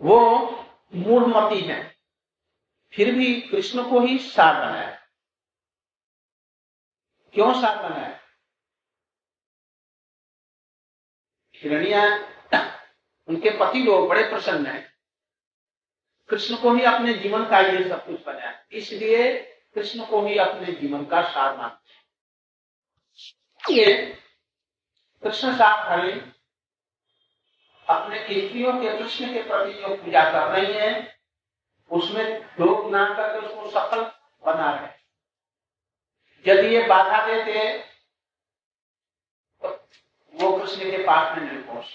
वो मूढ़मती है। फिर भी कृष्ण को ही सार बनाया क्यों सार बनाया हिरणिया, उनके पति लोग बड़े प्रसन्न हैं। कृष्ण को ही अपने जीवन का ये सब कुछ बनाया। इसलिए कृष्ण को ही अपने जीवन का सार मानते ये कृष्ण सार हरि अपने इंद्रियों के कृष्ण के प्रति जो पूजा कर रही हैं, उसमें लोग ना करके उसको सफल बना रहे यदि ये बाधा देते तो वो कृष्ण के पास में नहीं पहुँच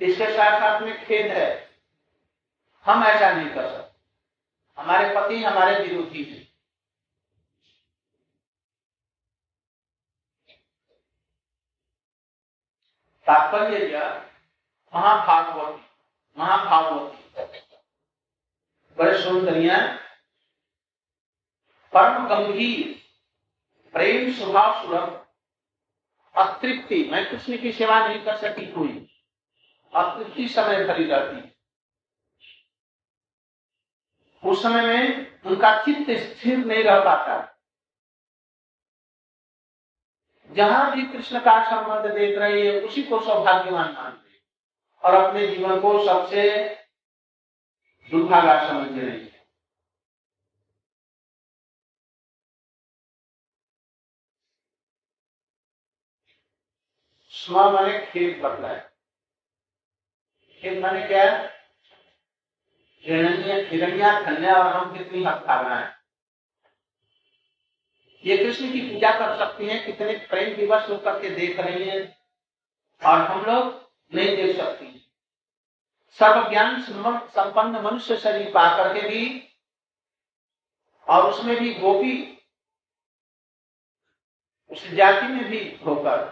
इसके साथ साथ में खेद है। हम ऐसा नहीं कर सकते। हमारे पति हमारे विरोधी हैं। तात्पर्य महाभागवती महाभागवती। बड़े सुंदरिया परम गंभीर प्रेम, स्वभाव, सुलभ, अतृप्ति। मैं कृष्ण की सेवा नहीं कर सकी कोई। अतृप्ति समय भरी रहती उस समय में उनका चित्त स्थिर नहीं रह पाता। जहाँ भी कृष्ण का संबंध देख रहे हैं, उसी को सौभाग्यवान मानते और अपने जीवन को सबसे दुर्भागा समझ रहे हैं। मैंने खेत बतलाया खेत मैंने क्या? है हिरण्या धन्या और हम कितनी हक खा रहे हैं? ये कृष्ण की पूजा कर सकती हैं, कितने प्रेम दिवस होकर के देख रही हैं, और हम लोग नहीं देख सकती सर्व ज्ञान संपन्न मनुष्य शरीर पा करके भी, और उसमें भी गोपी, उस जाति में भी होकर,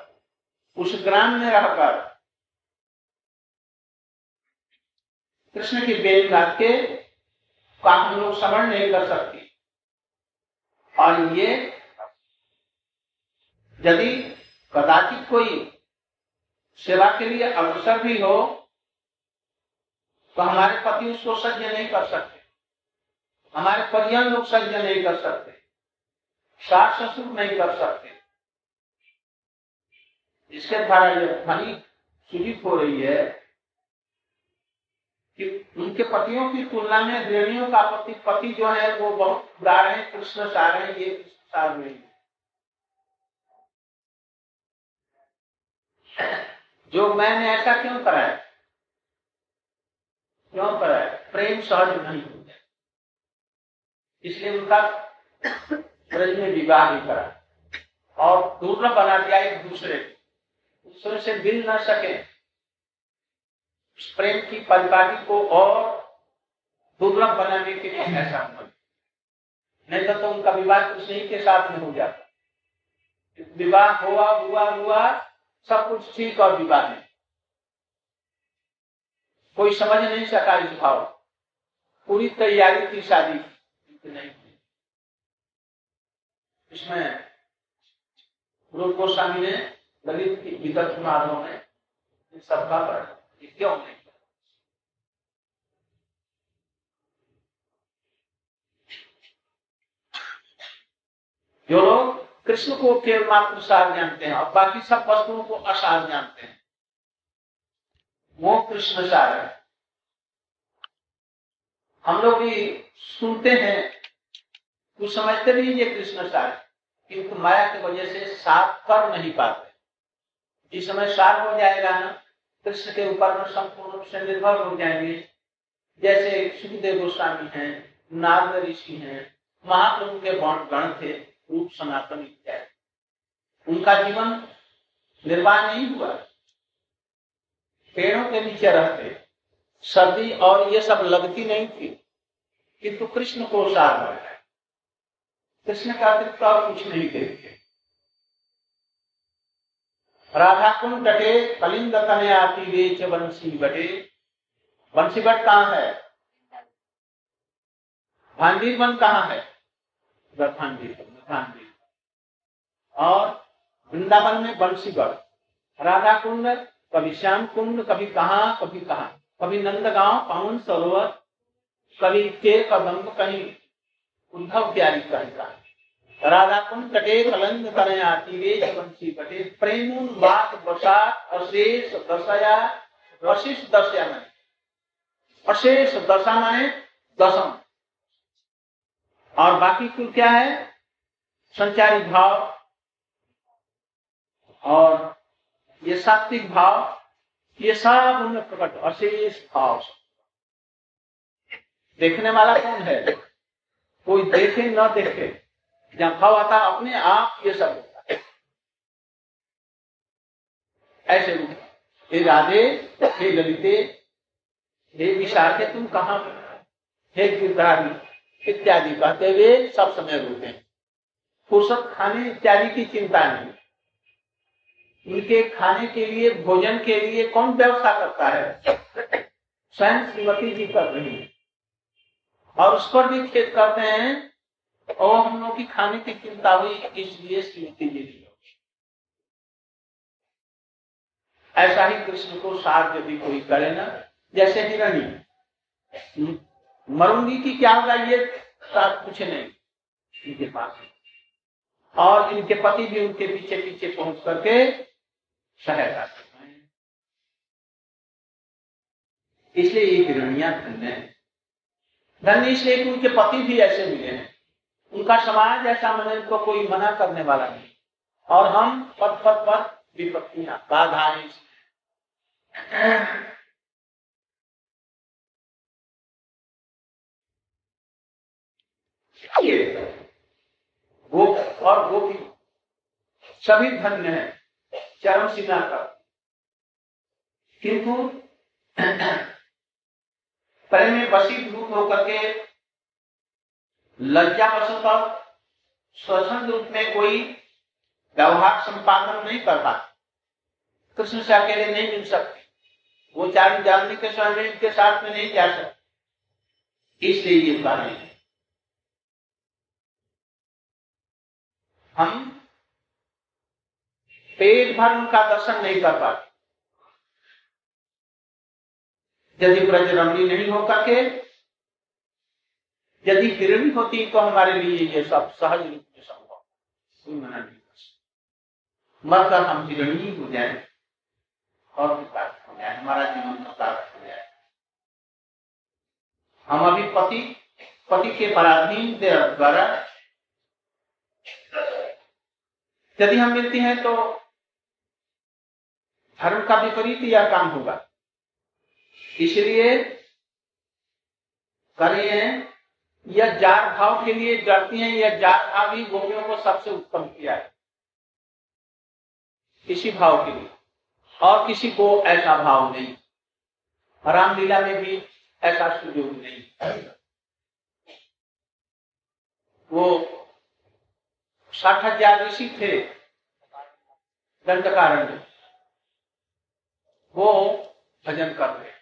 उस ग्राम में रहकर, कृष्ण की बेल बात के, का हम लोग श्रवण नहीं कर सकते। और ये यदि कदाचित कोई सेवा के लिए अवसर भी हो तो हमारे पति उसको सज्ज नहीं कर सकते। हमारे परिजन लोग सज्ज नहीं कर सकते। सास ससुर नहीं कर सकते। इसके द्वारा यह ध्वनि सूचित हो रही है कि उनके पतियों की तुलना में गृहणियों का पति पति जो है, वो बहुत बुरा रहे कृष्ण सार है, ये सार नहीं जो मैंने ऐसा क्यों कराया? क्यों कराया? प्रेम सहज नहीं हो गया इसलिए उनका ब्रज में विवाह ही करा और दुर्लभ बना दिया एक दूसरे दूसरे से मिल न सके। प्रेम की परिपाटी को और दुर्लभ बनाने के लिए ऐसा नहीं तो, तो उनका विवाह ही के साथ में हो जाता। विवाह हुआ हुआ हुआ सब कुछ ठीक और विवाह है। कोई समझ नहीं सका इस भाव। पूरी तैयारी थी शादी नहीं इसमें रूप गोस्वामी ने ललित की विदर्भ माधव ने सबका पढ़ा क्यों नहीं जो लोग कृष्ण को केवल मात्र सार जानते हैं और बाकी सब वस्तुओं को असार जानते हैं। वो कृष्ण सार है। हम लोग भी सुनते हैं, कुछ समझते भी ये कृष्ण सार है किंतु माया की वजह से साफ़ कर नहीं पाते। जिस समय सार हो जाएगा ना, कृष्ण के ऊपर में संपूर्ण रूप से निर्भर हो जाएँगे। जैसे सुखदेव गोस्वामी हैं, नारद ऋषि हैं, महाप्रभु के गण थे रूप सनातन इत्यादि उनका जीवन निर्वाह नहीं हुआ। पेड़ों के नीचे रहते, सर्दी और ये सब लगती नहीं थी, किंतु कृष्ण को सार है। कृष्ण का अतिरिक्त और कुछ नहीं देखते। राधा कुंड तटे कलिंग तनया तीरे च बंसी बटे। बंसी बट कहाँ है? भांडीर वन कहाँ है? भांडीर और वृंदावन में बंसीगढ़ राधा कुंड, कभी श्याम कुंड, कभी कहा कभी कहा। कभी नंदगांव, पावन सरोवर, कभी के कदम्ब कहीं। उद्धव प्यारी कहीं कहा राधा कुंड कटे, कलंद तनया तीरे वंशी कटे। प्रेम बात बसात, अशेष दशया अशेष दशया मैंने अशेष दशा माने दशम। और बाकी कुल क्या है? संचारी भाव और ये सात्विक भाव, ये सब उनमें प्रकट, अशेष भाव देखने वाला कौन है? कोई देखे, न देखे। जहाँ भाव आता अपने आप ये सब होता है। ऐसे हे राधे, हे ललिते, हे विशाल के तुम कहा हे? गिरधारी, इत्यादि कहते हुए सब समय रुकते हैं। फुर्सत खाने इत्यादि की चिंता नहीं। उनके खाने के लिए, भोजन के लिए कौन व्यवस्था करता है? स्वयं श्रीमती जी कर रही है और उस पर भी खेत करते हैं, और हम लोग की खाने की चिंता हुई, इसलिए श्रीमती जी ने ऐसा ही कृष्ण को सार यदि कोई करे ना, जैसे हिरणी। मरूँगी की क्या होगा ये कुछ नहीं। इनके पास और इनके पति भी उनके पीछे पीछे पहुँच करके हैं। इसलिए ये हिरणिया धन्य है। धन्य इसलिए उनके पति भी ऐसे मिले हैं। उनका समाज ऐसा मैंने उनको कोई मना करने वाला नहीं। और हम पद पद पर विपत्तियाँ बाधाएँ गोप और गोपी सभी धन्य है, चरम सीमा का। किंतु प्रेम में वशीभूत होकर के लज्जा पर स्वच्छंद रूप में कोई व्यवहार संपादन नहीं करता कृष्ण से अकेले नहीं मिल सकते। वो चार जानने के स्वामी के साथ में नहीं जा सकते। इसलिए ये कारण है। हम पेट भर उनका दर्शन नहीं कर पाते। यदि ब्रज रमणी नहीं हो करके, यदि हिरणी होती तो हमारे लिए ये सब सहज रूप में संभव। मना नहीं कर मरकर हम हिरणी हो जाए और हो जाए। हमारा जीवन प्रकाश हो जाए। हम अभी पति पति के पराधीन द्वारा यदि हम मिलती हैं तो धर्म का विपरीत यह काम होगा। इसलिए करिए यह जार भाव के लिए डरती हैं, यह जार भाव ही गोपियों को सबसे उत्तम किया है। इसी भाव के लिए। और किसी को ऐसा भाव नहीं। रामलीला में भी ऐसा सुयोग नहीं। वो साठ हज़ार ऋषि थे। दंडकारण्य वो भजन कर रहे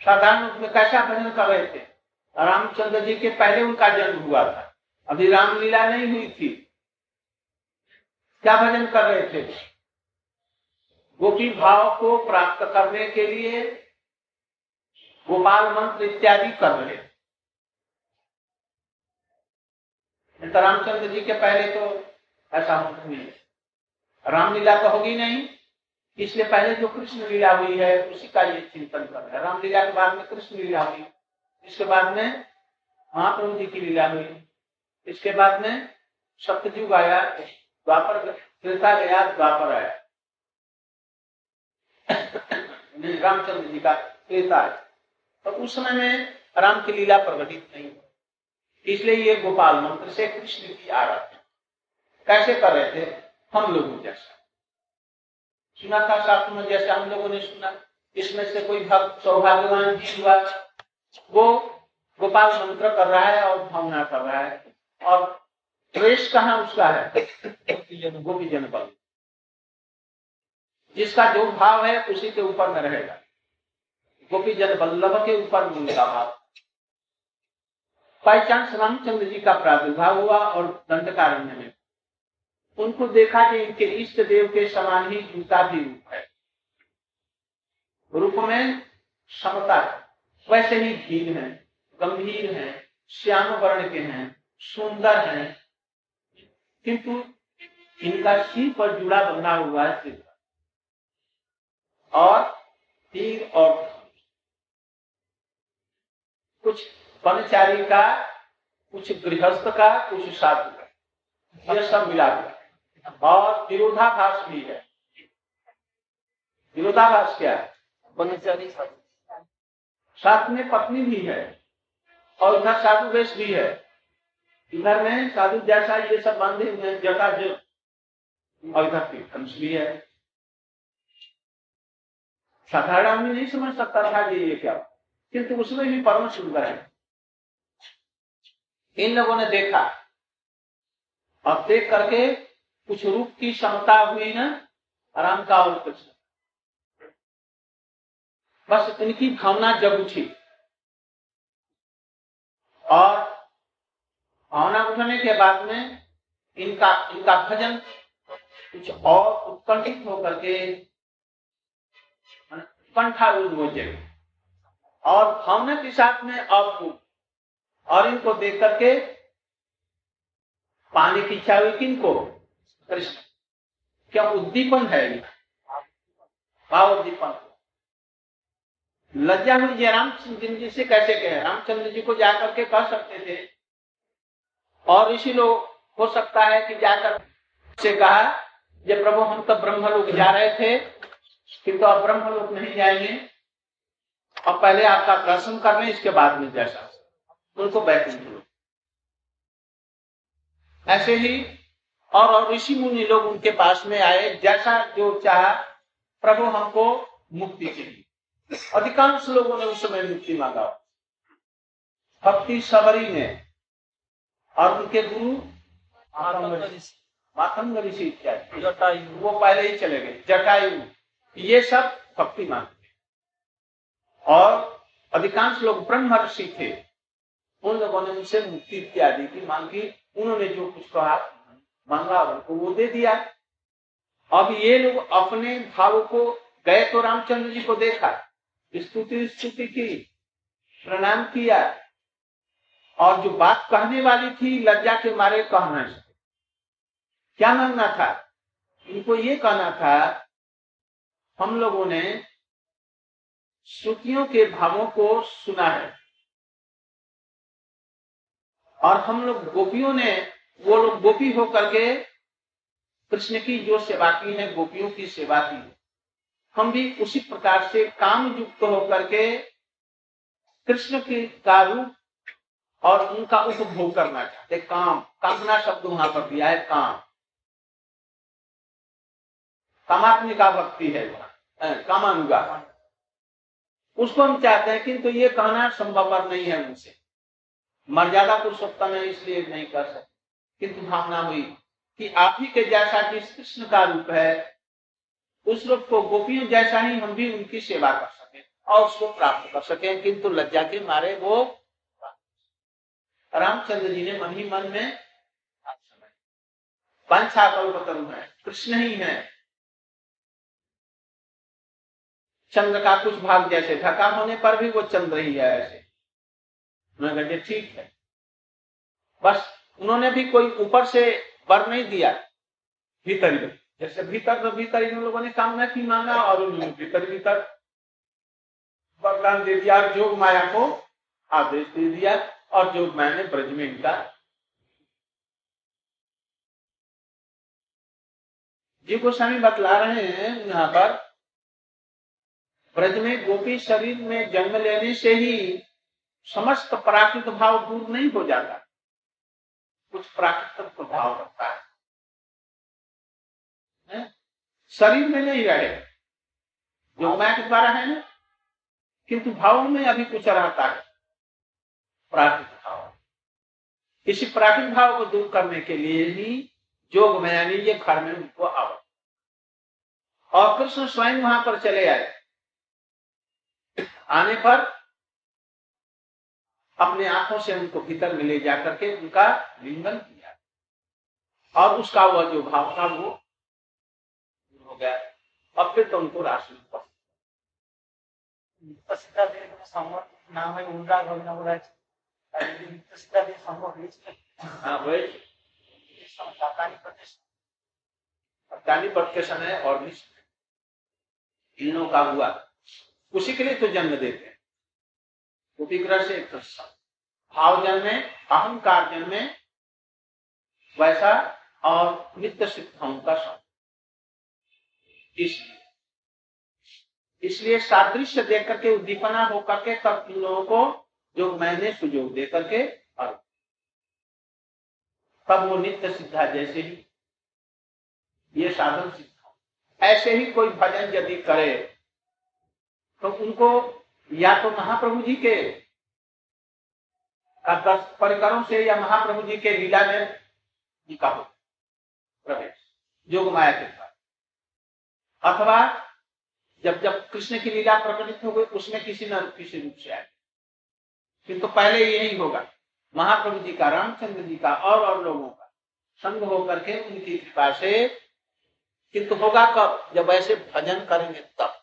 साधारण रूप में कैसा भजन कर रहे थे? रामचंद्र जी के पहले उनका जन्म हुआ था। अभी रामलीला नहीं हुई थी। क्या भजन कर रहे थे? गोपी भाव को प्राप्त करने के लिए गोपाल मंत्र इत्यादि कर रहे तो रामचंद्र जी के पहले तो ऐसा नहीं रामलीला तो होगी नहीं, इसलिए पहले जो कृष्ण लीला हुई है, उसी का ये चिंतन कर रहे हैं। रामलीला के बाद में कृष्ण लीला हुई, इसके बाद में महाप्रभु जी की लीला हुई, इसके बाद में सत्यजुग आया, द्वापर त्रेता गया, द्वापर आया। रामचंद्र जी का त्रेता है। तो उस समय में राम की लीला प्रकटित नहीं इसलिए ये गोपाल मंत्र से कृष्ण की आराधना। कैसे कर रहे थे? हम लोगों जैसा। सुना था शास्त्र में जैसे हम लोगों ने सुना। इसमें से कोई भक्त सौभाग्यवान जी हुआ। वो गोपाल मंत्र कर रहा है और भावना कर रहा है। और ट्रेस कहा उसका है? गोपी जन बल। जिसका जो भाव है उसी के ऊपर में रहेगा। गोपी जन बल्लभ के ऊपर में उनका भाव। बाई चांस रामचंद्र जी का प्रादुर्भाव हुआ और दंडकारण्य में। उनको देखा कि इनके इष्ट देव के समान ही जूता भी रूप है। रूप में समता वैसे ही धीर है, गंभीर है श्याम वर्ण के हैं, सुंदर हैं। किंतु इनका सिर पर जुड़ा बना हुआ है सिर और तीर और कुछ कर्मचारी का कुछ गृहस्थ का कुछ साधु का। यह सब मिला हुआ और विरोधाभास भी है। विरोधाभास क्या है? कर्मचारी साथ में पत्नी भी है। और उधर साधु वेश भी है। इधर में साधु जैसा ये सब बांधे हुए हैं जटा जो और इधर तीर्थंश भी है। साधारण आदमी नहीं समझ सकता था कि ये क्या। किंतु उसमें भी परम सुंदर है। इन लोगों ने देखा। और देख करके कुछ रूप की क्षमता हुई ना राम का और कुछ बस इनकी भावना जग उठी। और भावना उठने के बाद में इनका इनका भजन कुछ और उत्कंठित होकर के कंठारूढ़ हो जाए और भावना के साथ में अवभूत और इनको देख करके पानी की इच्छा हुई किनको कृष्ण। क्या उद्दीपन है ये? भाव उद्दीपन लज्जा हुई जय रामचंद्र जी से कैसे कहे? रामचंद्र जी को जाकर के कह सकते थे। और इसी लोग, हो सकता है कि जाकर से कहा जब प्रभु, हम तो ब्रह्म लोग जा रहे थे किंतु अब ब्रह्म लोग नहीं जाएँगे। और पहले आपका दर्शन कर लें, इसके बाद में जैसा। उनको बैठेंगे ऐसे ही और और ऋषि मुनि लोग उनके पास में आए जैसा जो चाह प्रभु हमको मुक्ति चाहिए। अधिकांश लोगों ने उस समय मुक्ति मांगा। भक्ति सबरी ने। और उनके गुरु मातंग ऋषि इत्यादि। जटायु। वो पहले ही चले गए। जटायु। ये सब भक्ति मांगते। और अधिकांश लोग ब्रह्म ऋषि थे। उन लोगों ने उनसे मुक्ति इत्यादि की मांगी उन्होंने जो कुछ कहा, मांगा, उनको वो दे दिया। अब ये लोग अपने भाव को गए तो रामचंद्र जी को देखा, स्तुति स्तुति की, प्रणाम किया, और जो बात कहने वाली थी, लज्जा के मारे कहना क्या मांगना था? इनको ये कहना था, हम लोगों ने श्रुतियों के भावों को सुना है। और हम लोग गोपियों ने, वो लोग गोपी होकर के कृष्ण की जो सेवा की है, गोपियों की सेवा की हम भी उसी प्रकार से काम युक्त होकर के कृष्ण के का रूप और उनका उपभोग करना चाहते काम, कामना शब्द वहाँ पर दिया है, काम। कामात्मिका भक्ति है कामानुगा। उसको हम चाहते हैं, किंतु ये कहना संभव नहीं है उनसे मर्यादा पुरुषोत्तम है इसलिए नहीं कर सकते। किंतु भावना हुई कि आप ही के जैसा जिस कृष्ण का रूप है, उस रूप को गोपियों जैसा ही हम भी उनकी सेवा कर सके और उसको प्राप्त कर सके। किंतु लज्जा के मारे वो रामचंद्र जी ने मन ही मन में पंचा है, कृष्ण ही है। चंद्र का कुछ भाग जैसे ढका होने पर भी वो चंद्र ही है ऐसे। उन्होंने कहा ठीक है। बस उन्होंने भी कोई ऊपर से वर नहीं दिया। भीतर ही, जैसे भीतर तो भीतर इन लोगों ने कामना की, मांगा और उन्होंने भीतर भीतर वरदान दे दिया जोग माया को आदेश दे दिया और जोग माया ने ब्रज में इनका जी गोस्वामी बतला रहे हैं यहाँ पर, ब्रज में गोपी शरीर में जन्म लेने से ही समस्त प्राकृत भाव दूर नहीं हो जाता। कुछ प्राकृतिक प्रभाव रहता है? शरीर में नहीं रहे। जो मैं के द्वारा है ना, किंतु भाव में अभी कुछ रहता है। प्राकृत भाव। इसी प्राकृत भाव को दूर करने के लिए ही जोग में यानी ये घर में उनको आव और कृष्ण स्वयं वहाँ पर चले आए। आने पर अपने आँखों से उनको भीतर में ले जाकर के उनका लिंगन किया। और उसका वह जो भाव था वो हो गया। और फिर तो उनको राशि नाम है उल्टा समय हाँ, और तीनों का हुआ। उसी के लिए तो जन्म देते हैं। उपग्रह से तो भाव जन्मे अहंकार जन्मे वैसा और नित्य सिद्धाओं का सम इसलिए इसलिए सादृश्य देख करके उद्दीपना होकर के तब इन लोगों को जो मैंने सुजोग दे करके और तब वो नित्य सिद्धा जैसे ही, ये साधन सिद्धा ऐसे ही कोई भजन यदि करे तो उनको या तो महाप्रभु जी के परिकरों से या महाप्रभु जी के लीला में उनका हो, प्रवेश, जोग माया के अथवा जब जब कृष्ण की लीला प्रकटित हो गई, उसमें किसी न किसी रूप से आए। किंतु तो पहले यही होगा, महाप्रभु जी का, रामचंद्र जी का और और लोगों का संग होकर के उनकी कृपा से, किंतु होगा कब? जब ऐसे भजन करेंगे तब।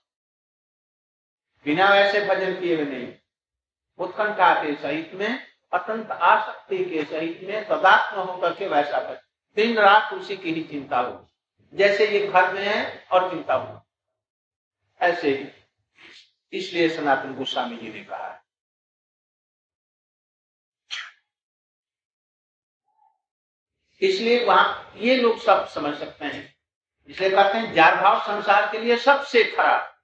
बिना वैसे भजन किए हुए नहीं। उत्कंठा के सहित में अत्यंत आसक्ति के सहित में तदात्म होकर के वैसा भजन। दिन रात उसी की ही चिंता हो। जैसे ये घर में है और चिंता हो। ऐसे ही। इसलिए सनातन गोस्वामी जी ने कहा है। इसलिए वहाँ ये लोग सब समझ सकते हैं। इसलिए कहते हैं जार भाव संसार के लिए सबसे खराब।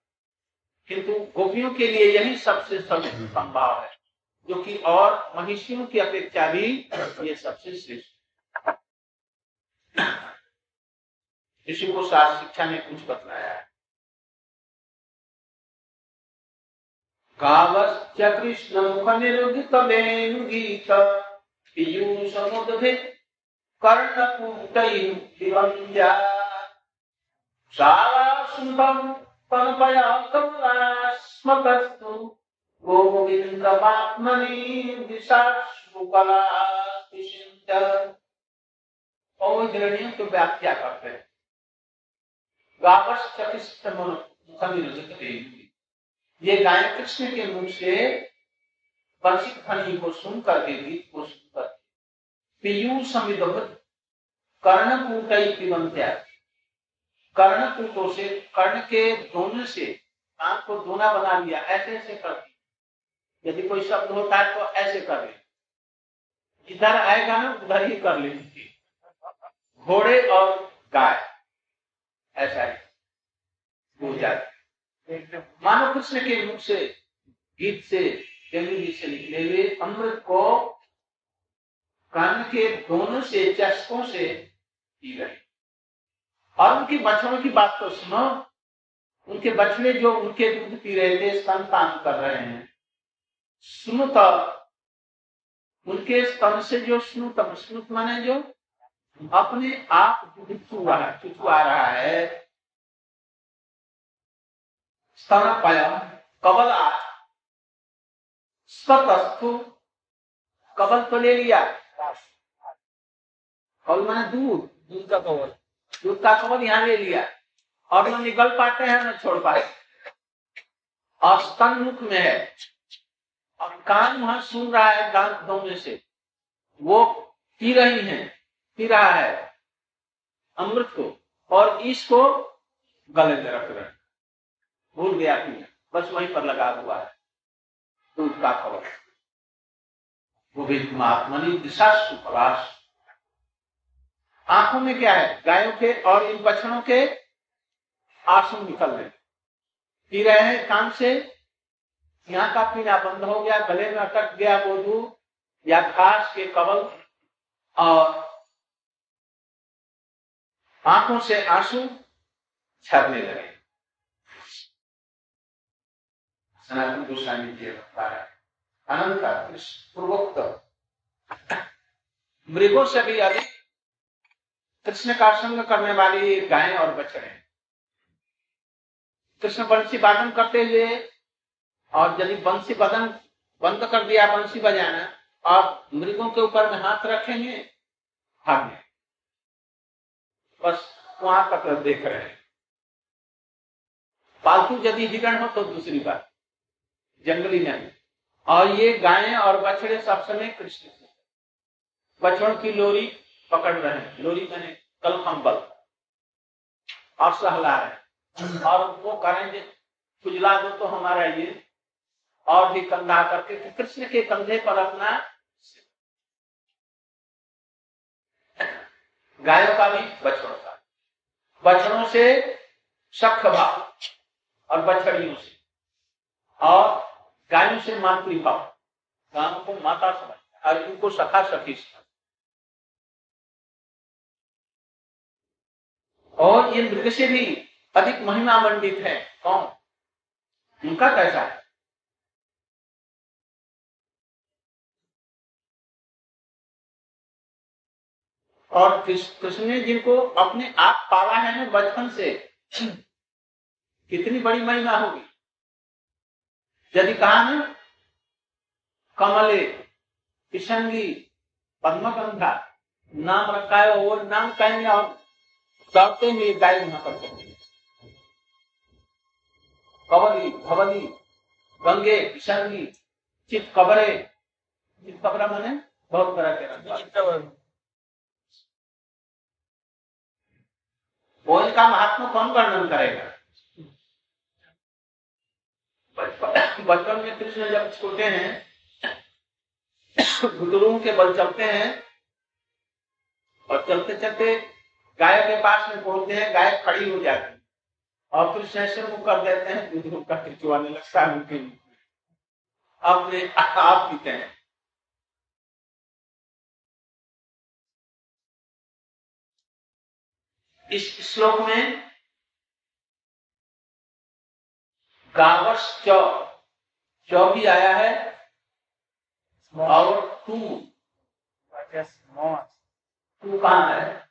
किंतु गोपियों के लिए यही सबसे संभाव है, जो कि और महिषियों की अपेक्षा भी ये सबसे श्रेष्ठ इसी को शास्त्र शिक्षा ने कुछ बतलाया है। गावश्च कृष्ण मुख निरुगित गीत पीयूष मुद्भित कर्णकूटैर्दिवञ्जा शालाशुभम् कल्पया कमलास्मकस्तु गोविन्दमात्मनि दिशाश्रुकलास्तिशिञ्च औदरणीय तो व्याख्या करते हैं। मुखनिरुजित ये गाय कृष्ण के मुख से बंसी ध्वनि को सुनकर के गीत को सुनकर। पीयूष कर्णकूट कर्णकूटों से, कर्ण के दोनों से आँख को दोना बना लिया, ऐसे ऐसे कर यदि कोई शब्द होता है तो ऐसे कर ले। इधर आएगा ना, उधर ही कर लेंगे घोड़े और गाय, ऐसा ही। हो मानव कृष्ण के मुख से, गीत से जी से निकले हुए अमृत को कान के दोनों से, चस्कों से पी गए और उनकी बछड़ों की बात तो सुनो। उनके बछड़े जो उनके दूध पी रहे थे, स्तन पान कर रहे हैं। सुनो तो। उनके स्तन से जो स्नुतम स्नुत माने जो अपने आप दूध चुचुआ रहा है। स्तन पाया कबला सतस्थु कबल तो ले लिया। कबल मैंने दूध दूध का कवल दूध का कबल यहाँ ले लिया। और न निकल पाते हैं, न छोड़ पाए। और स्तन मुख में है। और कान वहाँ सुन रहा है दांत धोने से। वो पी रही है, पी रहा है अमृत को। और इसको गले में रख रहे भूल गया पीना बस वहीं पर लगा हुआ है। दूध का खबर। वो भी महात्मनी दिशा सुपराश। आँखों में क्या है? गायों के और इन बछड़ों के आँसू निकल रहे पी रहे हैं कान से। यहाँ का पीना बंद हो गया, गले में अटक गया वो दूध या घास के कबल और आँखों से आँसू झरने लगे। सनातन गोस्वामी जी अनंत पूर्वोक्त। मृगों से भी अधिक कृष्ण का संग करने वाली गायें और बछड़े। कृष्ण बंसी वादन करते हुए, और यदि बंसी बदन बंद कर दिया, बंसी बजाना और मृगों के ऊपर में हाथ रखेंगे भाग्य बस वहाँ तक देख रहे हैं। पालतू यदि हिरण हो तो दूसरी बात, जंगली नहीं। और ये गायें और बछड़े सब समय कृष्ण बछड़ों की लोरी पकड़ रहे हैं, लोरी मैंने कल कंबल और सहला रहे और वो करेंगे खुजला दो तो हमारा ये, और भी कंधा करके कृष्ण के कंधे पर अपना गायों का भी बछड़ों का। बछड़ों से सख भाव और बछड़ियों से। और गायों से मातृभाव गायों को माता समझ और इनको सखा सखी समझ और ये मृग से भी अधिक महिमा मंडित है। कौन? उनका कैसा है? और कृष्ण ने जिनको अपने आप पाला है ना बचपन से, कितनी बड़ी महिमा होगी। यदि कहा ना, कमले किशंगी पद्मगंधा, नाम रखा है और नाम कहेंगे और दौड़ते हुए गाय वहाँ पर कवली भवली गंगे किशंगी चित कबरे चित कबरा मैंने बहुत तरह के रंग। वो इनका महात्मा कौन वर्णन करेगा? बचपन में कृष्ण जब छोटे हैं घुटरों के बल चलते हैं और चलते चलते गाय के पास में पहुँचते हैं गाय खड़ी हो जाती है। और फिर ऐसे मुँह कर देते हैं दूध का खिंचवाने लगता है उनके अपने आप पीते हैं। इस श्लोक में गावस चौ चौ भी आया है और टू। टू कहा है?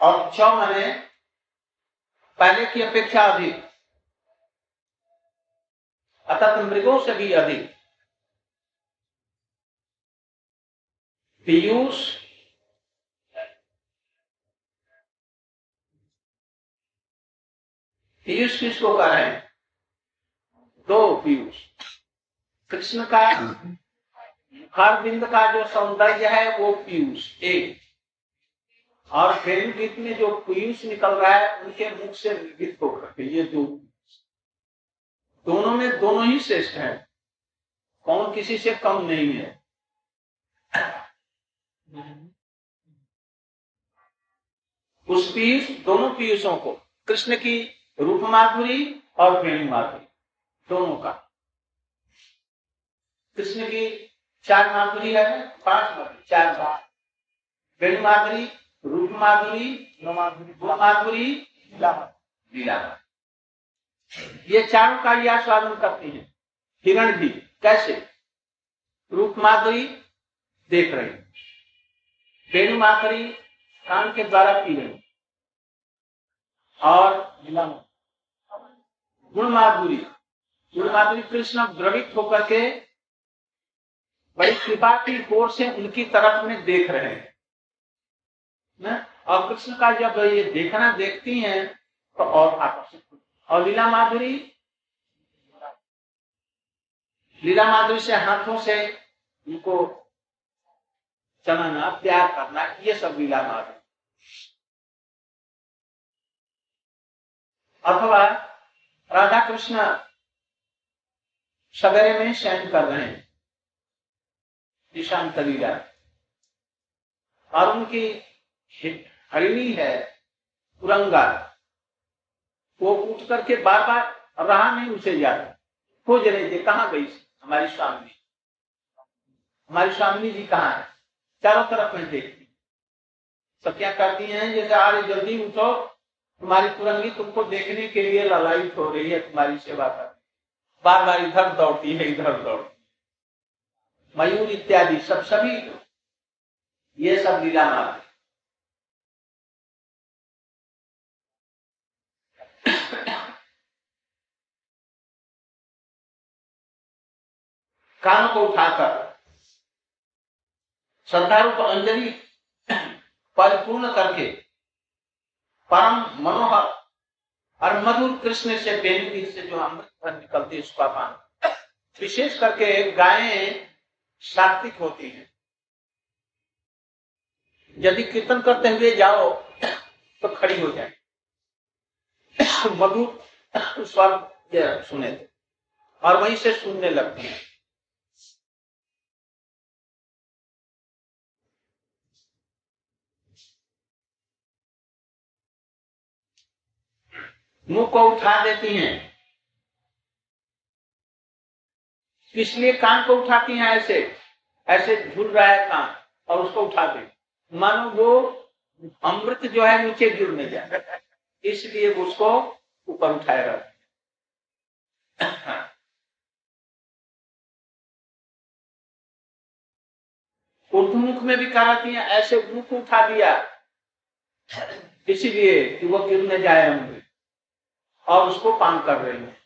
और छ मने? पहले की अपेक्षा अधिक। अतः मृगों से भी अधिक। पीयूष पीयूष किसको कह रहे हैं? दो पीयूष। कृष्ण का हर बिंद का जो सौंदर्य है वो पीयूष एक। और प्रेम गीत में जो पीयूष निकल रहा है, उनके मुख से निर्मित होकर ये दो दोनों में दोनों ही श्रेष्ठ है। कौन किसी से कम नहीं है? उस पीयूष, दोनों पीयूषों को, कृष्ण की रूप माधुरी और प्रेम माधुरी, दोनों का। कृष्ण की चार माधुरी है, पाँच माधुरी, चार बार। वेणु माधुरी रूप माधुरी माधुरी लीला। ये चारों का यह स्वादन करती है। हिरण भी। कैसे? रूप माधुरी देख रही वेणु माधुरी कान के द्वारा पी रही और गुण माधुरी गुण माधुरी कृष्ण द्रवित होकर के बड़ी कृपा की ओर से उनकी तरफ़ में देख रहे हैं। ना? और कृष्ण का जब ये देखना देखती हैं तो और आकर्षित और लीला माधुरी? लीला माधुरी से हाथों से उनको चलाना, प्यार करना, ये सब लीला माधुरी। अथवा राधा कृष्ण सवेरे में शयन कर रहे हैं, ईशान लीला। और उनकी हरिणी है पुरंगा वो उठ करके बार बार रहा नहीं, उसे जाता खोज रहे थे कहाँ गई हमारी स्वामी हमारी स्वामी जी कहाँ है? चारों तरफ़ में देखती सखिया कहती हैं? जैसे आ रही, जल्दी उठो। तुम्हारी तुरंगी तुमको देखने के लिए ललायित हो रही है, तुम्हारी सेवा कर बार बार इधर दौड़ती है, इधर दौड़ती मयूर इत्यादि सब सभी ये सब लीला मात्र कान को उठाकर। श्रद्धारूप अंजलि परिपूर्ण करके परम मनोहर और मधुर कृष्ण से बेनती से जो अमृत भर निकलती है उसका पान। विशेष करके गायें सात्विक होती हैं। यदि कीर्तन करते हुए जाओ तो खड़ी हो जाए। मधुर स्वर सुने और वहीं से सुनने लगती है। मुँह को उठा देती हैं। इसलिए कान को उठाती हैं ऐसे? ऐसे झूल रहा है कान और उसको उठा दे। मानो वो अमृत जो है नीचे गिरने जाए। इसलिए उसको ऊपर उठाए रहते उर्दू मुख में भी कराती है, ऐसे मुख उठा दिया। इसीलिए कि वो गिरने जाए अमृत। और उसको पान कर रही है।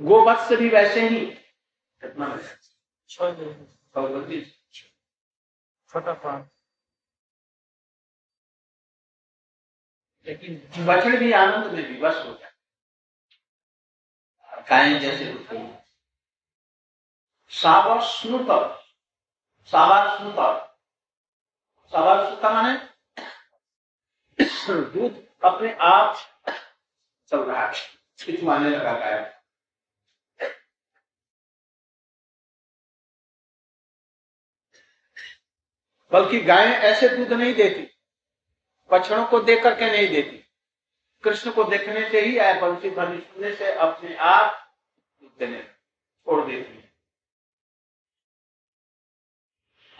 गोवत्स भी वैसे ही। कितना छोटा पान लेकिन बछड़ भी आनंद में विवश हो जाए गायें जैसे सावर स्नुत माने दूध अपने आप चल रहा है खिंचवाने लगा गाय बल्कि गायें ऐसे दूध नहीं देती बछड़ों को देख करके नहीं देती। कृष्ण को देखने से ही आय। बंसी ध्वनि सुनने से अपने आप देने। छोड़ देती। है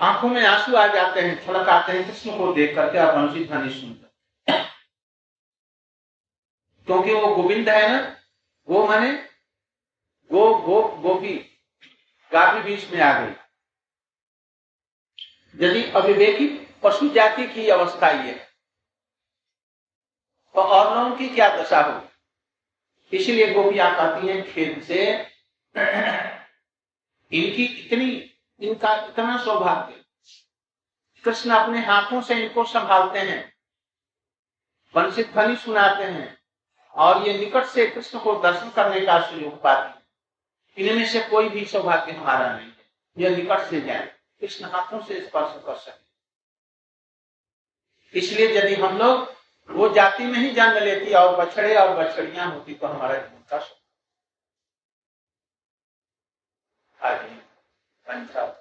आँखों में आँसू आ जाते हैं छलक आते हैं कृष्ण को देख करके आप बंसी ध्वनि सुनते क्योंकि वो गोविंद है ना, वो माने गो गो गोपी गाभी बीच में आ गई। यदि अविवेकी पशु जाति की अवस्था ये तो और लोगों की क्या दशा होगी इसलिए गोपियाँ कहती हैं, खेत से इनकी इतनी इनका इतना सौभाग्य। कृष्ण अपने हाथों से इनको संभालते हैं वंशित फली सुनाते हैं, और ये निकट से कृष्ण को दर्शन करने का सुयोग पाते हैं। इनमें से कोई भी सौभाग्य हमारा नहीं है। यह निकट से जाए कृष्ण हाथों से स्पर्श कर सके। इसलिए यदि हम लोग वो जाति में ही जन्म लेती और बछड़े और बछड़ियाँ होती तो हमारा जीवन का until